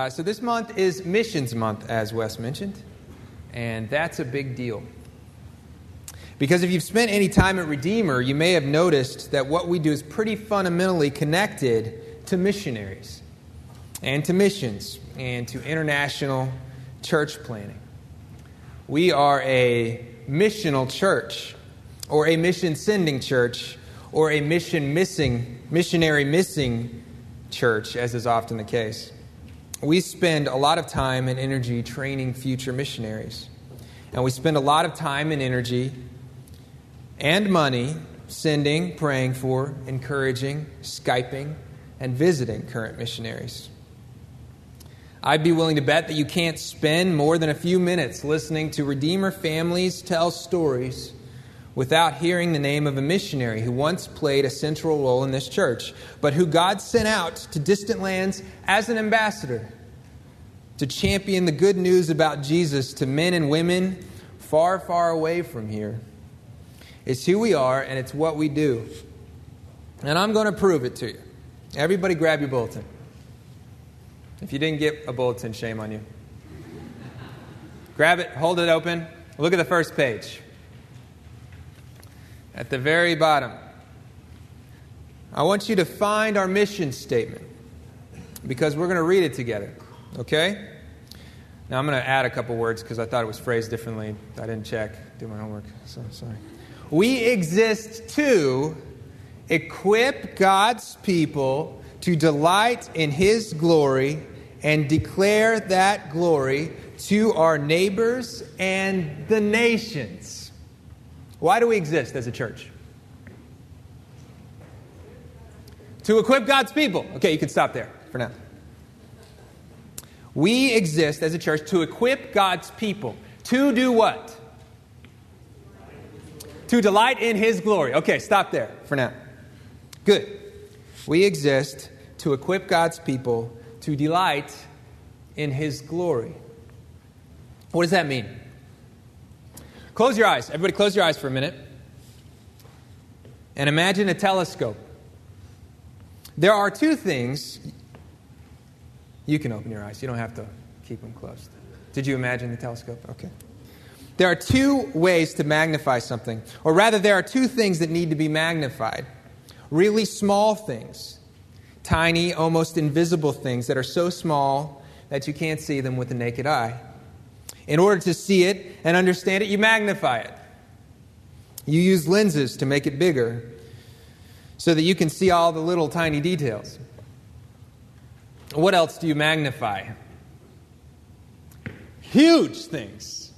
Uh, so, this month is Missions Month, as Wes mentioned, and that's a big deal. Because if you've spent any time at Redeemer, you may have noticed that what we do is pretty fundamentally connected to missionaries and to missions and to international church planning. We are a missional church, or a mission sending church, or a mission missing, missionary missing church, as is often the case. We spend a lot of time and energy training future missionaries. And we spend a lot of time and energy and money sending, praying for, encouraging, Skyping, and visiting current missionaries. I'd be willing to bet that you can't spend more than a few minutes listening to Redeemer families tell stories without hearing the name of a missionary who once played a central role in this church, but who God sent out to distant lands as an ambassador to champion the good news about Jesus to men and women far, far away from here. It's who we are and it's what we do. And I'm going to prove it to you. Everybody, grab your bulletin. If you didn't get a bulletin, shame on you. Grab it, hold it open, look at the first page. At the very bottom, I want you to find our mission statement because we're going to read it together. Okay? Now I'm going to add a couple words because I thought it was phrased differently. I didn't check, do my homework, so sorry. We exist to equip God's people to delight in His glory and declare that glory to our neighbors and the nations. Why do we exist as a church? To equip God's people. Okay, you can stop there for now. We exist as a church to equip God's people. To do what? To delight in His glory. Okay, stop there for now. Good. We exist to equip God's people to delight in His glory. What does that mean? Close your eyes. Everybody, close your eyes for a minute. And imagine a telescope. There are two things. You can open your eyes. You don't have to keep them closed. Did you imagine the telescope? Okay. There are two ways to magnify something, or rather, there are two things that need to be magnified really small things tiny, almost invisible things that are so small that you can't see them with the naked eye. In order to see it and understand it, you magnify it. You use lenses to make it bigger so that you can see all the little tiny details. What else do you magnify? Huge things.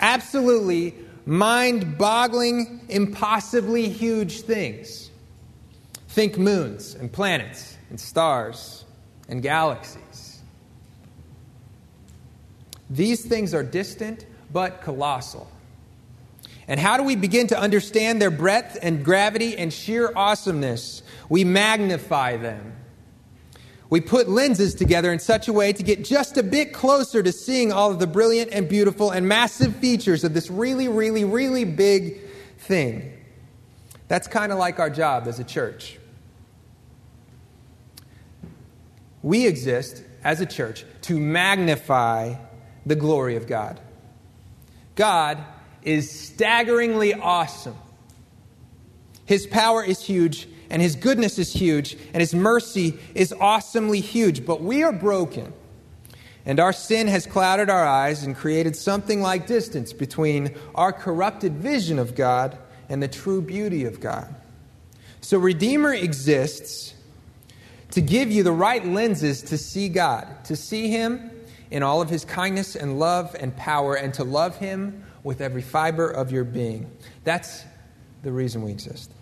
Absolutely mind boggling, impossibly huge things. Think moons and planets and stars and galaxies. These things are distant but colossal. And how do we begin to understand their breadth and gravity and sheer awesomeness? We magnify them. We put lenses together in such a way to get just a bit closer to seeing all of the brilliant and beautiful and massive features of this really, really, really big thing. That's kind of like our job as a church. We exist as a church to magnify the glory of God. God is staggeringly awesome. His power is huge, and His goodness is huge, and His mercy is awesomely huge. But we are broken, and our sin has clouded our eyes and created something like distance between our corrupted vision of God and the true beauty of God. So, Redeemer exists to give you the right lenses to see God, to see Him in all of His kindness and love and power, and to love Him with every fiber of your being. That's the reason we exist.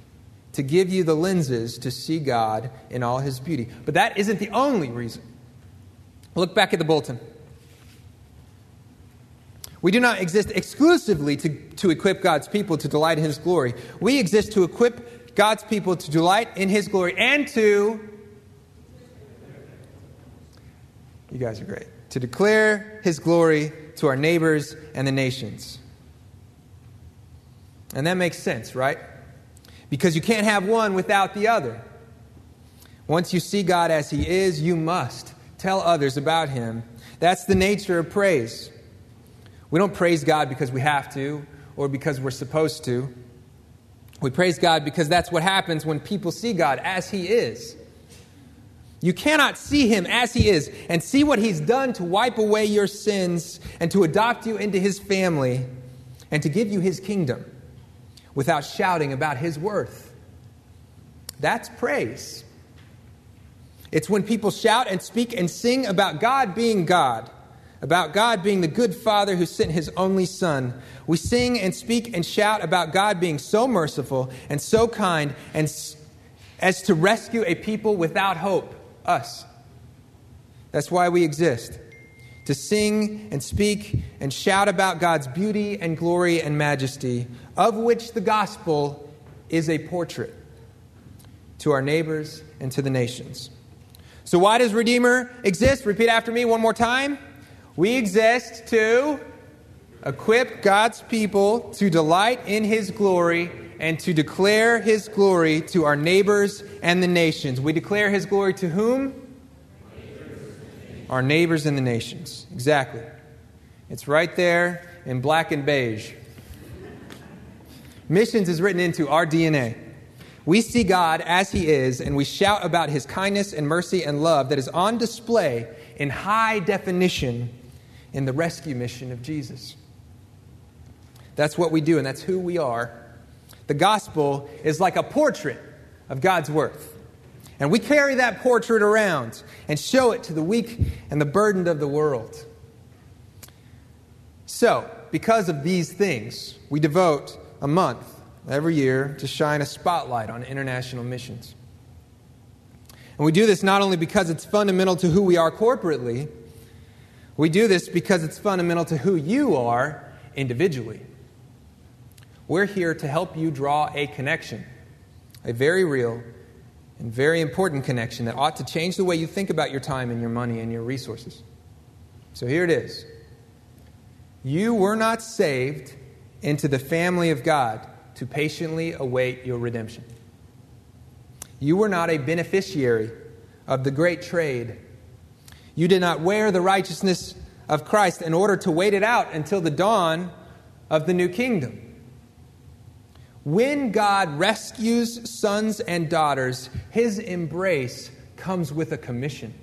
To give you the lenses to see God in all His beauty. But that isn't the only reason. Look back at the bulletin. We do not exist exclusively to, to equip God's people to delight in His glory. We exist to equip God's people to delight in His glory and to. You guys are great. To declare His glory to our neighbors and the nations. And that makes sense, right? Because you can't have one without the other. Once you see God as He is, you must tell others about Him. That's the nature of praise. We don't praise God because we have to or because we're supposed to. We praise God because that's what happens when people see God as He is. You cannot see Him as He is and see what He's done to wipe away your sins and to adopt you into His family and to give you His kingdom without shouting about His worth. That's praise. It's when people shout and speak and sing about God being God about God being the good Father who sent his only Son. We sing and speak and shout about God being so merciful and so kind and as to rescue a people without hope, us. That's why we exist. To sing and speak and shout about God's beauty and glory and majesty, of which the gospel is a portrait to our neighbors and to the nations. So, why does Redeemer exist? Repeat after me one more time. We exist to equip God's people to delight in His glory and to declare His glory to our neighbors and the nations. We declare His glory to whom? Our neighbors and the nations. Exactly. It's right there in black and beige. Missions is written into our DNA. We see God as He is, and we shout about His kindness and mercy and love that is on display in high definition in the rescue mission of Jesus. That's what we do, and that's who we are. The gospel is like a portrait of God's worth. And we carry that portrait around and show it to the weak and the burdened of the world. So, because of these things, we devote a month every year to shine a spotlight on international missions. And we do this not only because it's fundamental to who we are corporately, we do this because it's fundamental to who you are individually. We're here to help you draw a connection, a very real and very important connection that ought to change the way you think about your time and your money and your resources. So here it is. You were not saved into the family of God to patiently await your redemption. You were not a beneficiary of the great trade you did not wear the righteousness of Christ in order to wait it out until the dawn of the new kingdom. When God rescues sons and daughters, his embrace comes with a commission.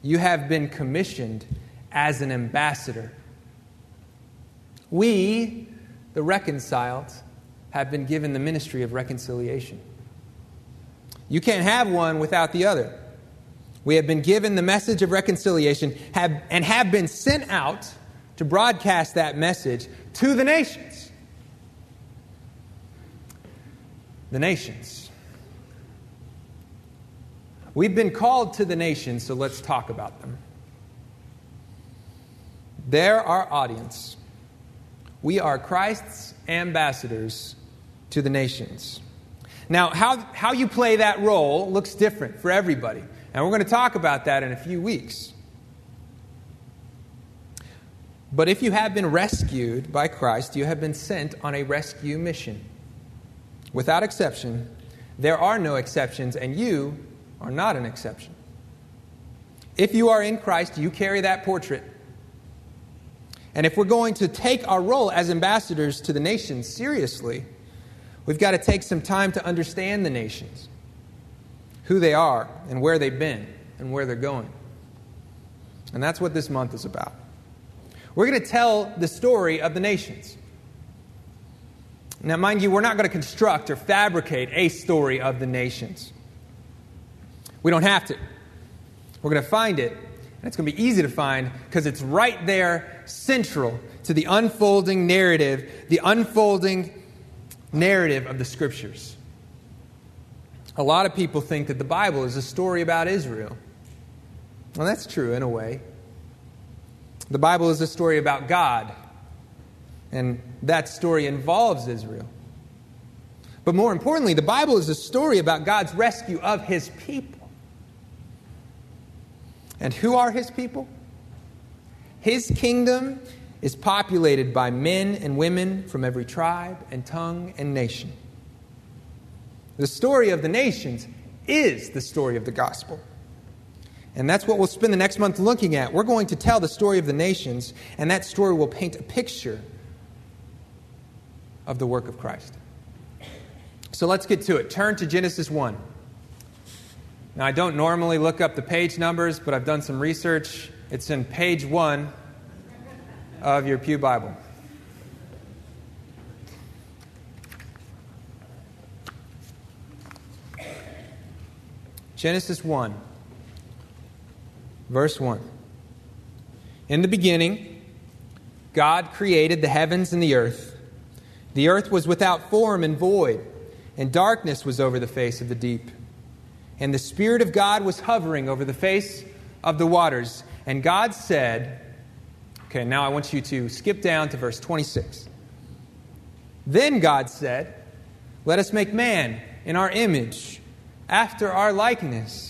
You have been commissioned as an ambassador. We, the reconciled, have been given the ministry of reconciliation. You can't have one without the other. We have been given the message of reconciliation have, and have been sent out to broadcast that message to the nations. The nations. We've been called to the nations, so let's talk about them. They're our audience. We are Christ's ambassadors to the nations. Now, how, how you play that role looks different for everybody. And we're going to talk about that in a few weeks. But if you have been rescued by Christ, you have been sent on a rescue mission. Without exception, there are no exceptions, and you are not an exception. If you are in Christ, you carry that portrait. And if we're going to take our role as ambassadors to the nations seriously, we've got to take some time to understand the nations who they are and where they've been and where they're going. And that's what this month is about. We're going to tell the story of the nations. Now, mind you, we're not going to construct or fabricate a story of the nations. We don't have to. We're going to find it, and it's going to be easy to find because it's right there, central to the unfolding narrative, the unfolding narrative of the scriptures. A lot of people think that the Bible is a story about Israel. Well, that's true in a way. The Bible is a story about God, and that story involves Israel. But more importantly, the Bible is a story about God's rescue of his people. And who are his people? His kingdom is populated by men and women from every tribe and tongue and nation. The story of the nations is the story of the gospel. And that's what we'll spend the next month looking at. We're going to tell the story of the nations, and that story will paint a picture of the work of Christ. So let's get to it. Turn to Genesis 1. Now, I don't normally look up the page numbers, but I've done some research. It's in page 1 of your Pew Bible. Genesis 1, verse 1. In the beginning, God created the heavens and the earth. The earth was without form and void, and darkness was over the face of the deep. And the Spirit of God was hovering over the face of the waters. And God said, Okay, now I want you to skip down to verse 26. Then God said, Let us make man in our image after our likeness.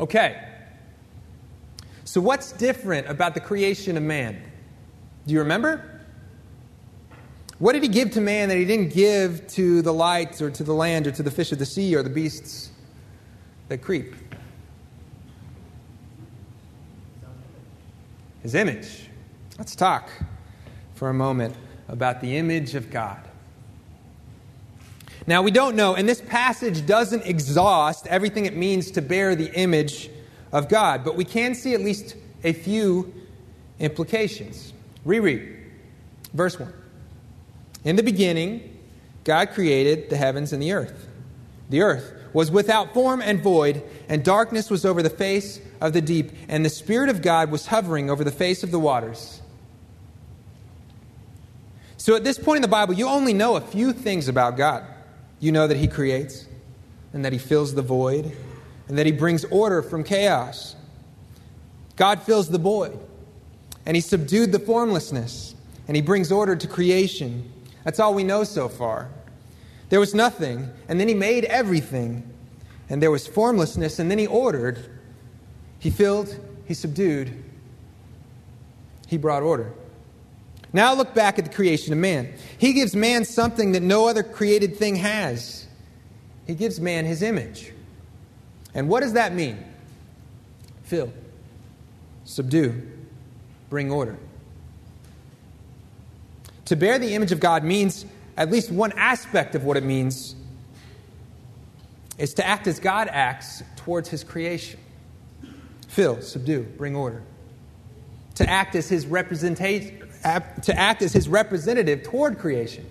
Okay. So, what's different about the creation of man? Do you remember? What did he give to man that he didn't give to the lights or to the land or to the fish of the sea or the beasts that creep? His image. Let's talk for a moment about the image of God. Now, we don't know, and this passage doesn't exhaust everything it means to bear the image of God, but we can see at least a few implications. Reread verse 1. In the beginning, God created the heavens and the earth. The earth was without form and void, and darkness was over the face of the deep, and the Spirit of God was hovering over the face of the waters. So at this point in the Bible, you only know a few things about God. You know that He creates, and that He fills the void, and that He brings order from chaos. God fills the void, and He subdued the formlessness, and He brings order to creation. That's all we know so far. There was nothing, and then He made everything, and there was formlessness, and then He ordered. He filled, He subdued, He brought order. Now look back at the creation of man. He gives man something that no other created thing has. He gives man his image. And what does that mean? Fill, subdue, bring order. To bear the image of God means, at least one aspect of what it means, is to act as God acts towards his creation. Fill, subdue, bring order. To act as his representation to act as his representative toward creation.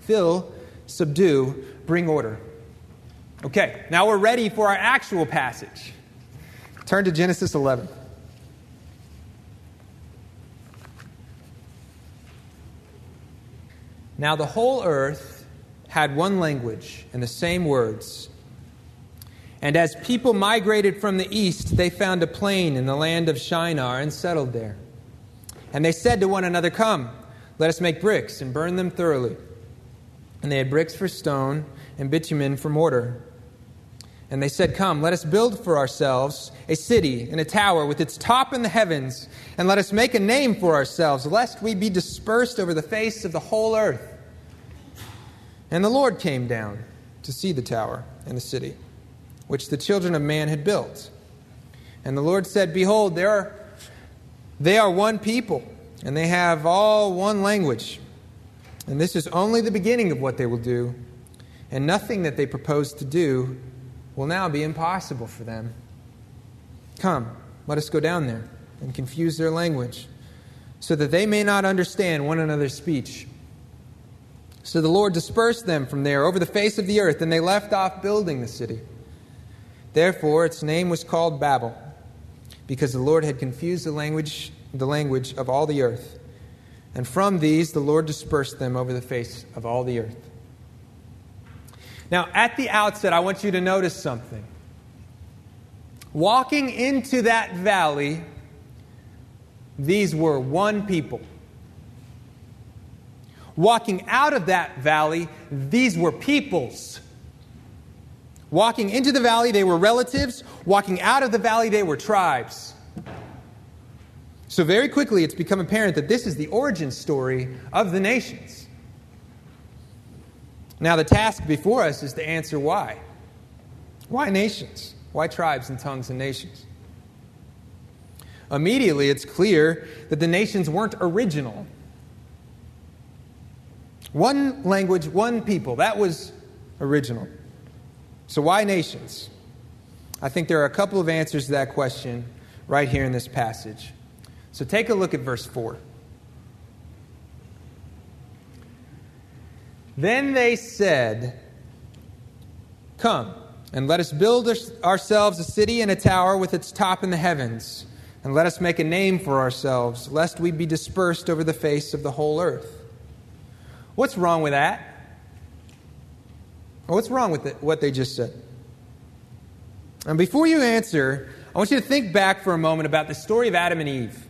Fill, subdue, bring order. Okay, now we're ready for our actual passage. Turn to Genesis 11. Now the whole earth had one language and the same words. And as people migrated from the east, they found a plain in the land of Shinar and settled there. And they said to one another, Come, let us make bricks and burn them thoroughly. And they had bricks for stone and bitumen for mortar. And they said, Come, let us build for ourselves a city and a tower with its top in the heavens, and let us make a name for ourselves, lest we be dispersed over the face of the whole earth. And the Lord came down to see the tower and the city, which the children of man had built. And the Lord said, Behold, there are they are one people, and they have all one language. And this is only the beginning of what they will do, and nothing that they propose to do will now be impossible for them. Come, let us go down there and confuse their language, so that they may not understand one another's speech. So the Lord dispersed them from there over the face of the earth, and they left off building the city. Therefore, its name was called Babel because the Lord had confused the language, the language of all the earth. And from these the Lord dispersed them over the face of all the earth. Now, at the outset, I want you to notice something. Walking into that valley, these were one people. Walking out of that valley, these were peoples. Walking into the valley, they were relatives. Walking out of the valley, they were tribes. So, very quickly, it's become apparent that this is the origin story of the nations. Now, the task before us is to answer why. Why nations? Why tribes and tongues and nations? Immediately, it's clear that the nations weren't original. One language, one people, that was original. So, why nations? I think there are a couple of answers to that question right here in this passage. So, take a look at verse 4. Then they said, Come and let us build ourselves a city and a tower with its top in the heavens, and let us make a name for ourselves, lest we be dispersed over the face of the whole earth. What's wrong with that? What's wrong with it, what they just said? And before you answer, I want you to think back for a moment about the story of Adam and Eve.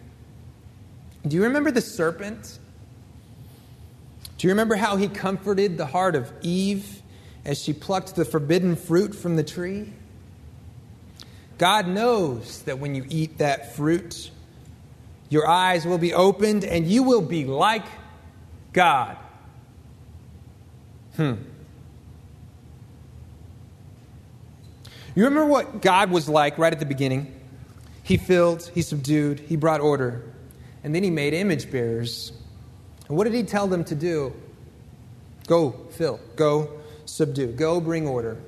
Do you remember the serpent? Do you remember how he comforted the heart of Eve as she plucked the forbidden fruit from the tree? God knows that when you eat that fruit, your eyes will be opened and you will be like God. Hmm. You remember what God was like right at the beginning? He filled, He subdued, He brought order. And then He made image bearers. And what did He tell them to do? Go fill, go subdue, go bring order.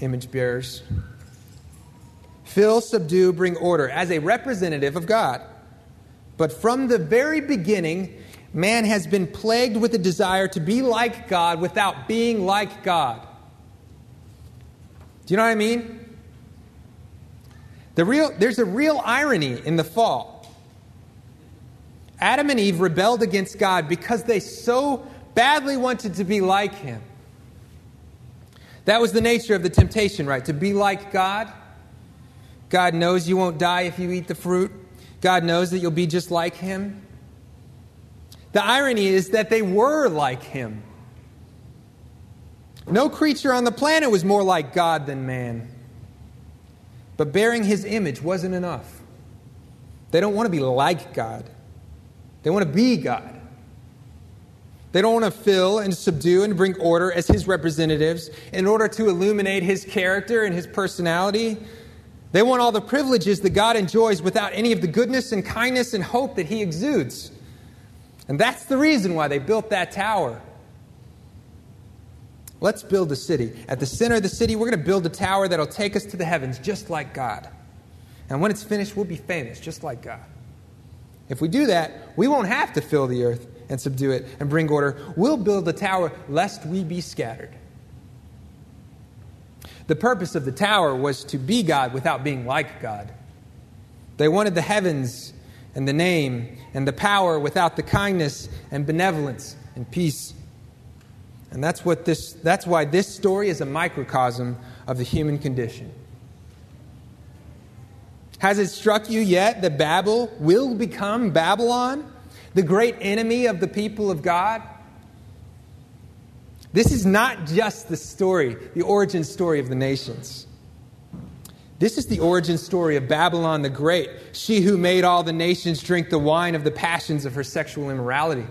Image bearers. Fill, subdue, bring order as a representative of God. But from the very beginning, man has been plagued with a desire to be like God without being like God. Do you know what I mean? The real, there's a real irony in the fall. Adam and Eve rebelled against God because they so badly wanted to be like Him. That was the nature of the temptation, right? To be like God. God knows you won't die if you eat the fruit. God knows that you'll be just like Him. The irony is that they were like Him. No creature on the planet was more like God than man. But bearing his image wasn't enough. They don't want to be like God, they want to be God. They don't want to fill and subdue and bring order as his representatives in order to illuminate his character and his personality. They want all the privileges that God enjoys without any of the goodness and kindness and hope that he exudes. And that's the reason why they built that tower. Let's build a city. At the center of the city, we're going to build a tower that'll take us to the heavens just like God. And when it's finished, we'll be famous just like God. If we do that, we won't have to fill the earth and subdue it and bring order. We'll build a tower lest we be scattered. The purpose of the tower was to be God without being like God. They wanted the heavens and the name and the power without the kindness and benevolence and peace and that's, what this, that's why this story is a microcosm of the human condition. Has it struck you yet that Babel will become Babylon, the great enemy of the people of God? This is not just the story, the origin story of the nations. This is the origin story of Babylon the Great, she who made all the nations drink the wine of the passions of her sexual immorality.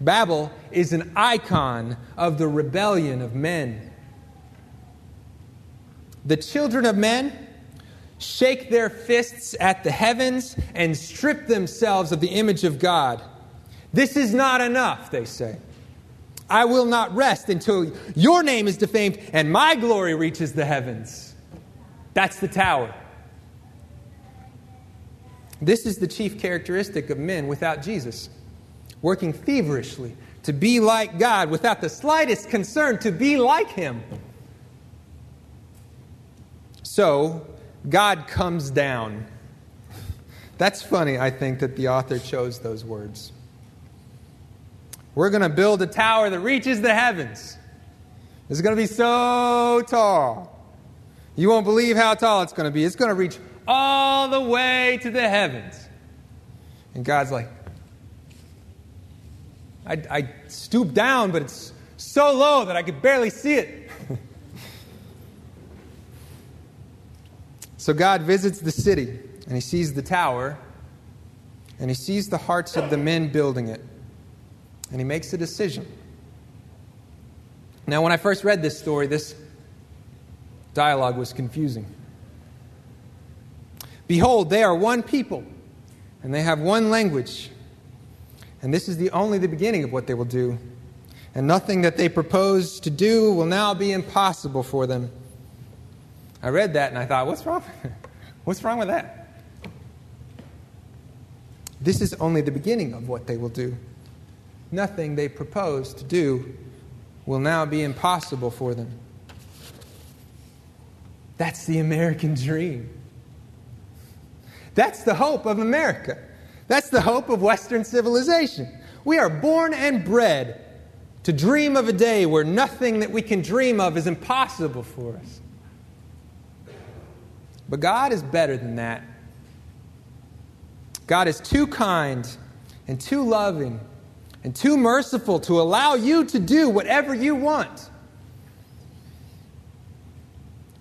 Babel is an icon of the rebellion of men. The children of men shake their fists at the heavens and strip themselves of the image of God. This is not enough, they say. I will not rest until your name is defamed and my glory reaches the heavens. That's the tower. This is the chief characteristic of men without Jesus working feverishly to be like God without the slightest concern to be like Him. So, God comes down. That's funny, I think, that the author chose those words. We're going to build a tower that reaches the heavens. It's going to be so tall. You won't believe how tall it's going to be. It's going to reach all the way to the heavens. And God's like, I, I stoop down, but it's so low that I could barely see it. so God visits the city, and he sees the tower, and he sees the hearts of the men building it, and he makes a decision. Now, when I first read this story, this dialogue was confusing. Behold, they are one people, and they have one language. And this is the only the beginning of what they will do. And nothing that they propose to do will now be impossible for them. I read that and I thought, what's wrong? what's wrong with that? This is only the beginning of what they will do. Nothing they propose to do will now be impossible for them. That's the American dream. That's the hope of America. That's the hope of Western civilization. We are born and bred to dream of a day where nothing that we can dream of is impossible for us. But God is better than that. God is too kind and too loving and too merciful to allow you to do whatever you want.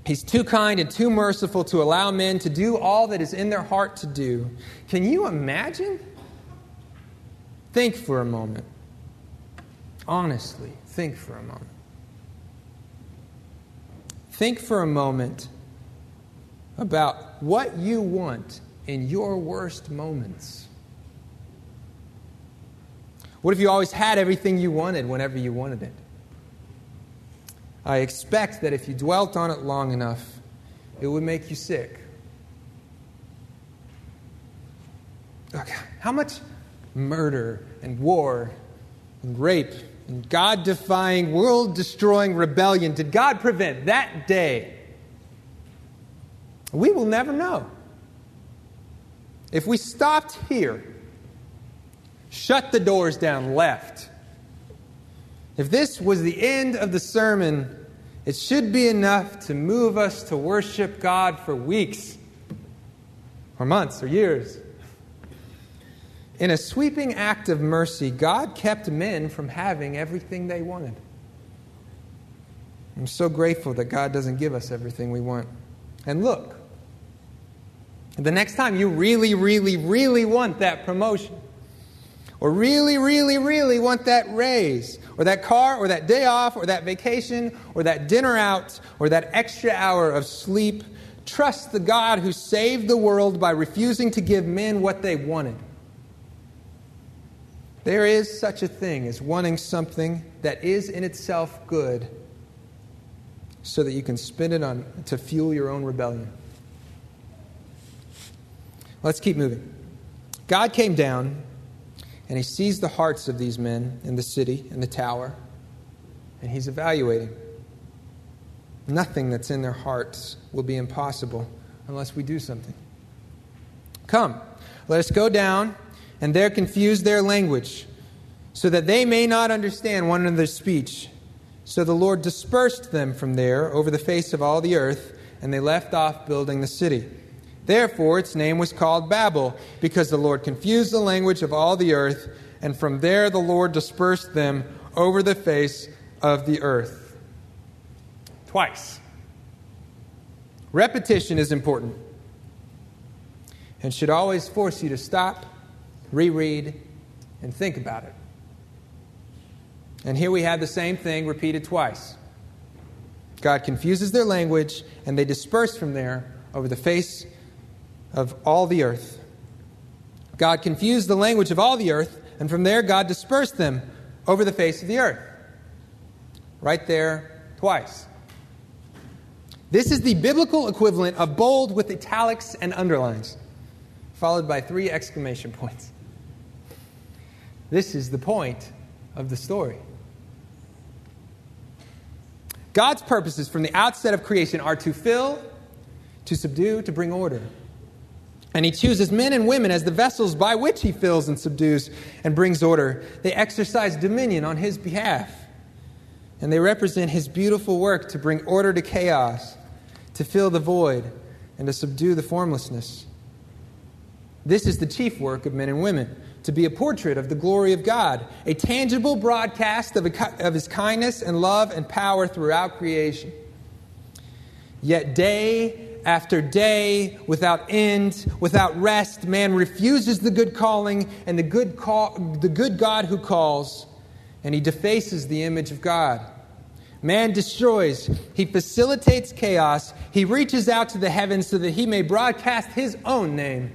He's too kind and too merciful to allow men to do all that is in their heart to do. Can you imagine? Think for a moment. Honestly, think for a moment. Think for a moment about what you want in your worst moments. What if you always had everything you wanted whenever you wanted it? I expect that if you dwelt on it long enough, it would make you sick. Look, how much murder and war and rape and God defying, world destroying rebellion did God prevent that day? We will never know. If we stopped here, shut the doors down, left, if this was the end of the sermon, it should be enough to move us to worship God for weeks, or months, or years. In a sweeping act of mercy, God kept men from having everything they wanted. I'm so grateful that God doesn't give us everything we want. And look, the next time you really, really, really want that promotion, or really, really, really want that raise, or that car, or that day off, or that vacation, or that dinner out, or that extra hour of sleep, trust the God who saved the world by refusing to give men what they wanted. There is such a thing as wanting something that is in itself good so that you can spend it on to fuel your own rebellion. Let's keep moving. God came down and he sees the hearts of these men in the city, in the tower, and he's evaluating. Nothing that's in their hearts will be impossible unless we do something. Come, let us go down and there confuse their language, so that they may not understand one another's speech. So the Lord dispersed them from there over the face of all the earth, and they left off building the city. Therefore, its name was called Babel, because the Lord confused the language of all the earth, and from there the Lord dispersed them over the face of the earth. Twice. Repetition is important and should always force you to stop, reread, and think about it. And here we have the same thing repeated twice. God confuses their language, and they disperse from there over the face of all the earth. God confused the language of all the earth, and from there, God dispersed them over the face of the earth. Right there, twice. This is the biblical equivalent of bold with italics and underlines, followed by three exclamation points. This is the point of the story. God's purposes from the outset of creation are to fill, to subdue, to bring order. And he chooses men and women as the vessels by which he fills and subdues and brings order. They exercise dominion on his behalf. And they represent his beautiful work to bring order to chaos, to fill the void, and to subdue the formlessness. This is the chief work of men and women to be a portrait of the glory of God, a tangible broadcast of, a, of his kindness and love and power throughout creation. Yet day after day, without end, without rest, man refuses the good calling and the good, call, the good God who calls, and he defaces the image of God. Man destroys, he facilitates chaos, he reaches out to the heavens so that he may broadcast his own name.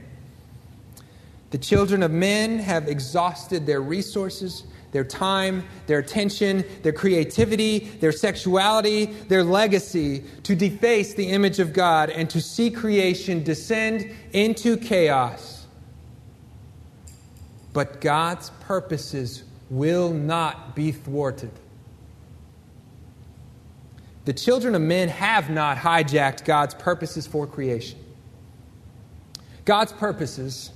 The children of men have exhausted their resources, their time, their attention, their creativity, their sexuality, their legacy to deface the image of God and to see creation descend into chaos. But God's purposes will not be thwarted. The children of men have not hijacked God's purposes for creation. God's purposes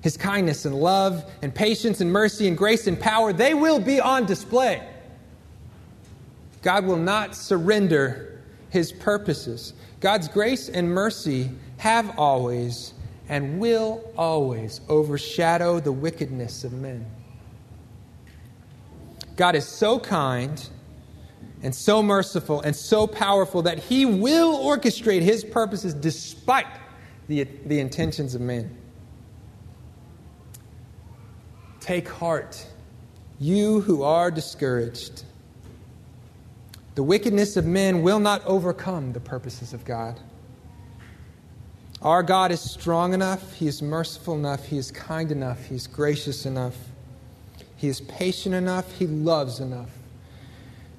his kindness and love and patience and mercy and grace and power, they will be on display. God will not surrender his purposes. God's grace and mercy have always and will always overshadow the wickedness of men. God is so kind and so merciful and so powerful that he will orchestrate his purposes despite the, the intentions of men. Take heart, you who are discouraged. The wickedness of men will not overcome the purposes of God. Our God is strong enough, He is merciful enough, He is kind enough, He is gracious enough, He is patient enough, He loves enough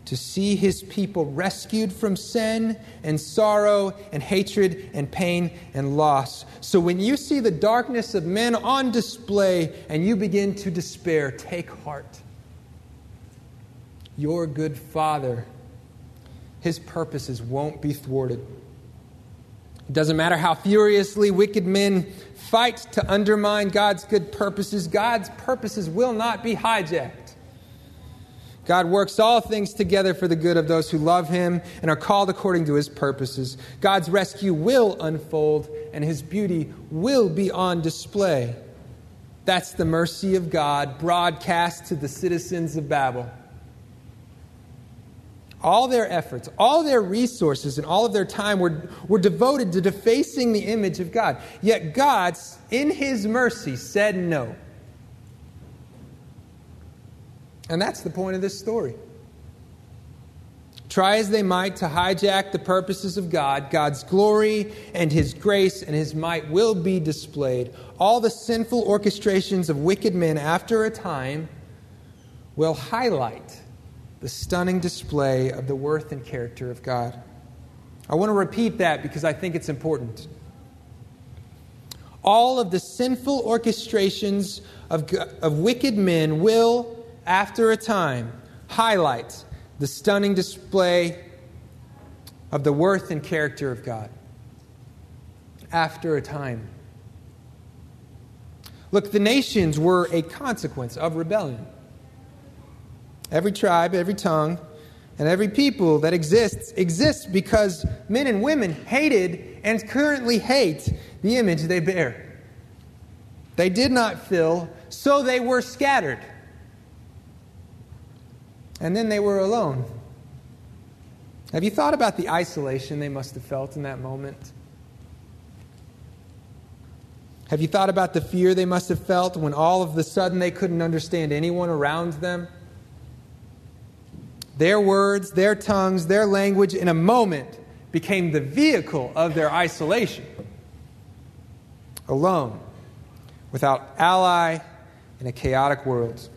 to see his people rescued from sin and sorrow and hatred and pain and loss. So when you see the darkness of men on display and you begin to despair, take heart. Your good Father, his purposes won't be thwarted. It doesn't matter how furiously wicked men fight to undermine God's good purposes, God's purposes will not be hijacked. God works all things together for the good of those who love him and are called according to his purposes. God's rescue will unfold and his beauty will be on display. That's the mercy of God broadcast to the citizens of Babel. All their efforts, all their resources, and all of their time were, were devoted to defacing the image of God. Yet God, in his mercy, said no. And that's the point of this story. Try as they might to hijack the purposes of God, God's glory and His grace and His might will be displayed. All the sinful orchestrations of wicked men, after a time, will highlight the stunning display of the worth and character of God. I want to repeat that because I think it's important. All of the sinful orchestrations of, of wicked men will after a time, highlights the stunning display of the worth and character of God. After a time. Look, the nations were a consequence of rebellion. Every tribe, every tongue, and every people that exists exists because men and women hated and currently hate the image they bear. They did not fill, so they were scattered. And then they were alone. Have you thought about the isolation they must have felt in that moment? Have you thought about the fear they must have felt when all of a the sudden they couldn't understand anyone around them? Their words, their tongues, their language in a moment became the vehicle of their isolation. Alone, without ally in a chaotic world.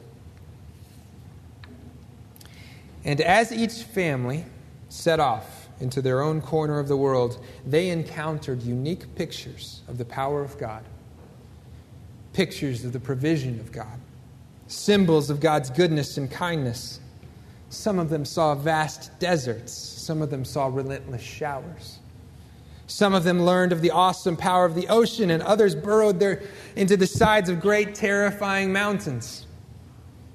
And as each family set off into their own corner of the world, they encountered unique pictures of the power of God, pictures of the provision of God, symbols of God's goodness and kindness. Some of them saw vast deserts, some of them saw relentless showers. Some of them learned of the awesome power of the ocean, and others burrowed their, into the sides of great, terrifying mountains.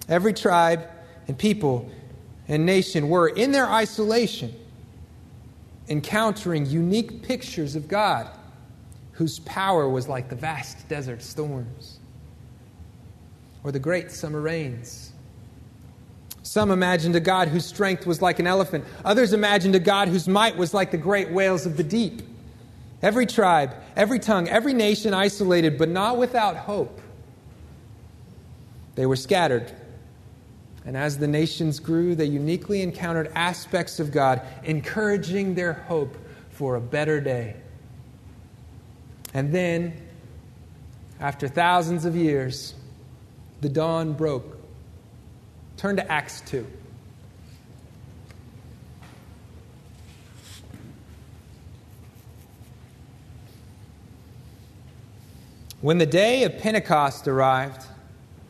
Every tribe and people and nation were in their isolation encountering unique pictures of God whose power was like the vast desert storms or the great summer rains. Some imagined a God whose strength was like an elephant. Others imagined a God whose might was like the great whales of the deep. Every tribe, every tongue, every nation isolated, but not without hope. They were scattered. And as the nations grew, they uniquely encountered aspects of God, encouraging their hope for a better day. And then, after thousands of years, the dawn broke. Turn to Acts 2. When the day of Pentecost arrived,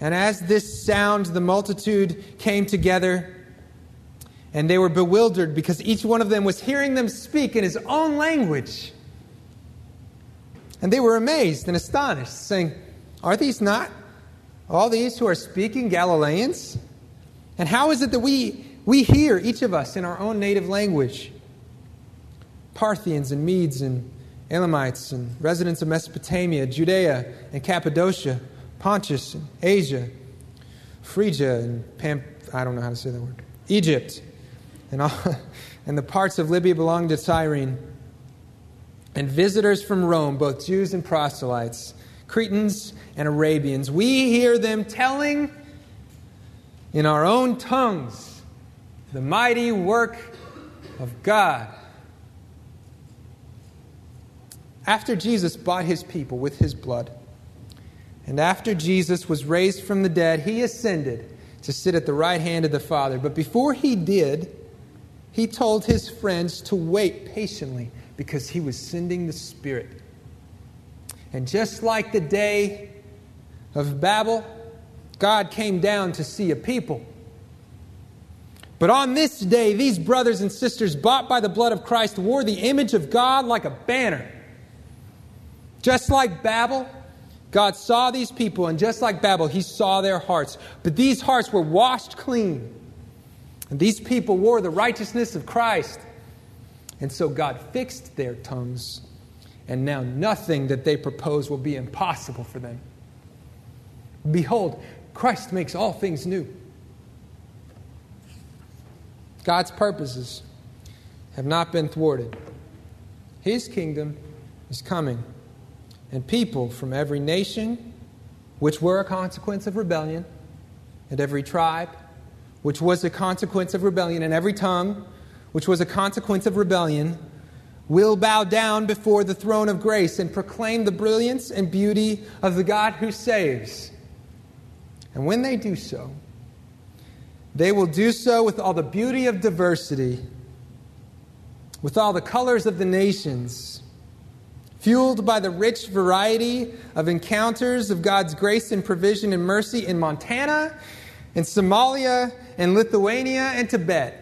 And as this sound, the multitude came together and they were bewildered because each one of them was hearing them speak in his own language. And they were amazed and astonished, saying, Are these not all these who are speaking Galileans? And how is it that we, we hear, each of us, in our own native language? Parthians and Medes and Elamites and residents of Mesopotamia, Judea and Cappadocia, Pontus and Asia, Phrygia and Pam, I don't know how to say that word, Egypt and, all, and the parts of Libya belonged to Cyrene, and visitors from Rome, both Jews and proselytes, Cretans and Arabians. We hear them telling in our own tongues the mighty work of God. After Jesus bought his people with his blood, and after Jesus was raised from the dead, he ascended to sit at the right hand of the Father. But before he did, he told his friends to wait patiently because he was sending the Spirit. And just like the day of Babel, God came down to see a people. But on this day, these brothers and sisters, bought by the blood of Christ, wore the image of God like a banner. Just like Babel, God saw these people, and just like Babel, He saw their hearts. But these hearts were washed clean and these people wore the righteousness of Christ. And so God fixed their tongues, and now nothing that they propose will be impossible for them. Behold, Christ makes all things new. God's purposes have not been thwarted. His kingdom is coming, and people from every nation, which were a consequence of rebellion, and every tribe, which was a consequence of rebellion, and every tongue, which was a consequence of rebellion, will bow down before the throne of grace and proclaim the brilliance and beauty of the God who saves. And when they do so, they will do so with all the beauty of diversity, with all the colors of the nations, fueled by the rich variety of encounters of God's grace and provision and mercy in Montana in Somalia and Lithuania and Tibet.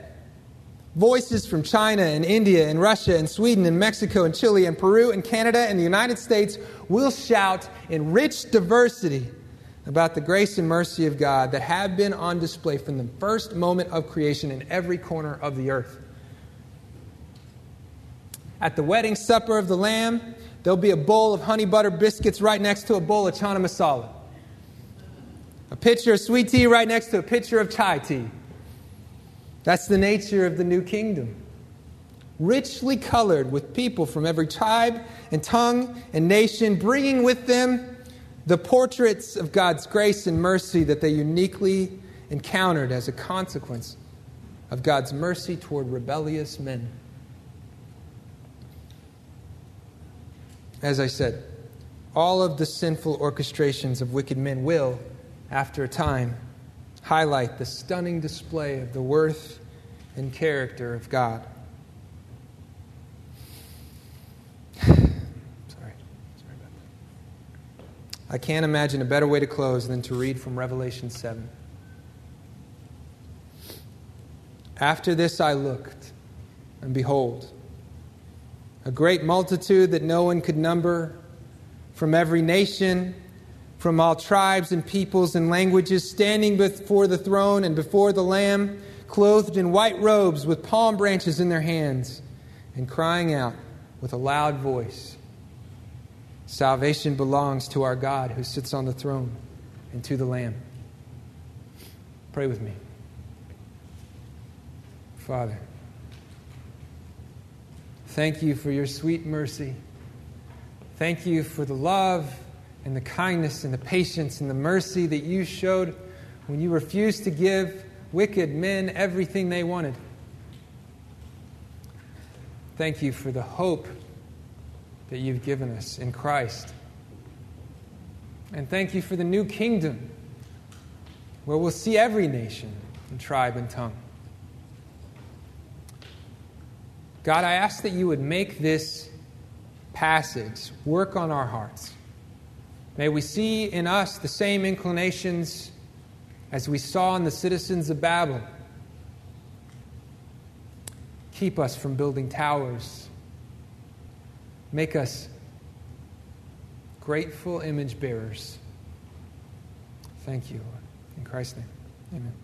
Voices from China and India and Russia and Sweden and Mexico and Chile and Peru and Canada and the United States will shout in rich diversity about the grace and mercy of God that have been on display from the first moment of creation in every corner of the earth. At the wedding supper of the Lamb, there'll be a bowl of honey butter biscuits right next to a bowl of chana masala a pitcher of sweet tea right next to a pitcher of chai tea. That's the nature of the new kingdom. Richly colored with people from every tribe and tongue and nation, bringing with them the portraits of God's grace and mercy that they uniquely encountered as a consequence of God's mercy toward rebellious men. As I said, all of the sinful orchestrations of wicked men will, after a time, highlight the stunning display of the worth and character of God. sorry. sorry I can't imagine a better way to close than to read from Revelation 7. After this I looked, and behold, a great multitude that no one could number, from every nation, from all tribes and peoples and languages, standing before the throne and before the Lamb, clothed in white robes with palm branches in their hands, and crying out with a loud voice Salvation belongs to our God who sits on the throne and to the Lamb. Pray with me. Father, thank you for your sweet mercy. Thank you for the love and the kindness and the patience and the mercy that you showed when you refused to give wicked men everything they wanted. Thank you for the hope that you've given us in Christ. And thank you for the new kingdom where we'll see every nation and tribe and tongue. God, I ask that you would make this passage work on our hearts. May we see in us the same inclinations as we saw in the citizens of Babel. Keep us from building towers Make us grateful image bearers. Thank you, Lord. In Christ's name, amen.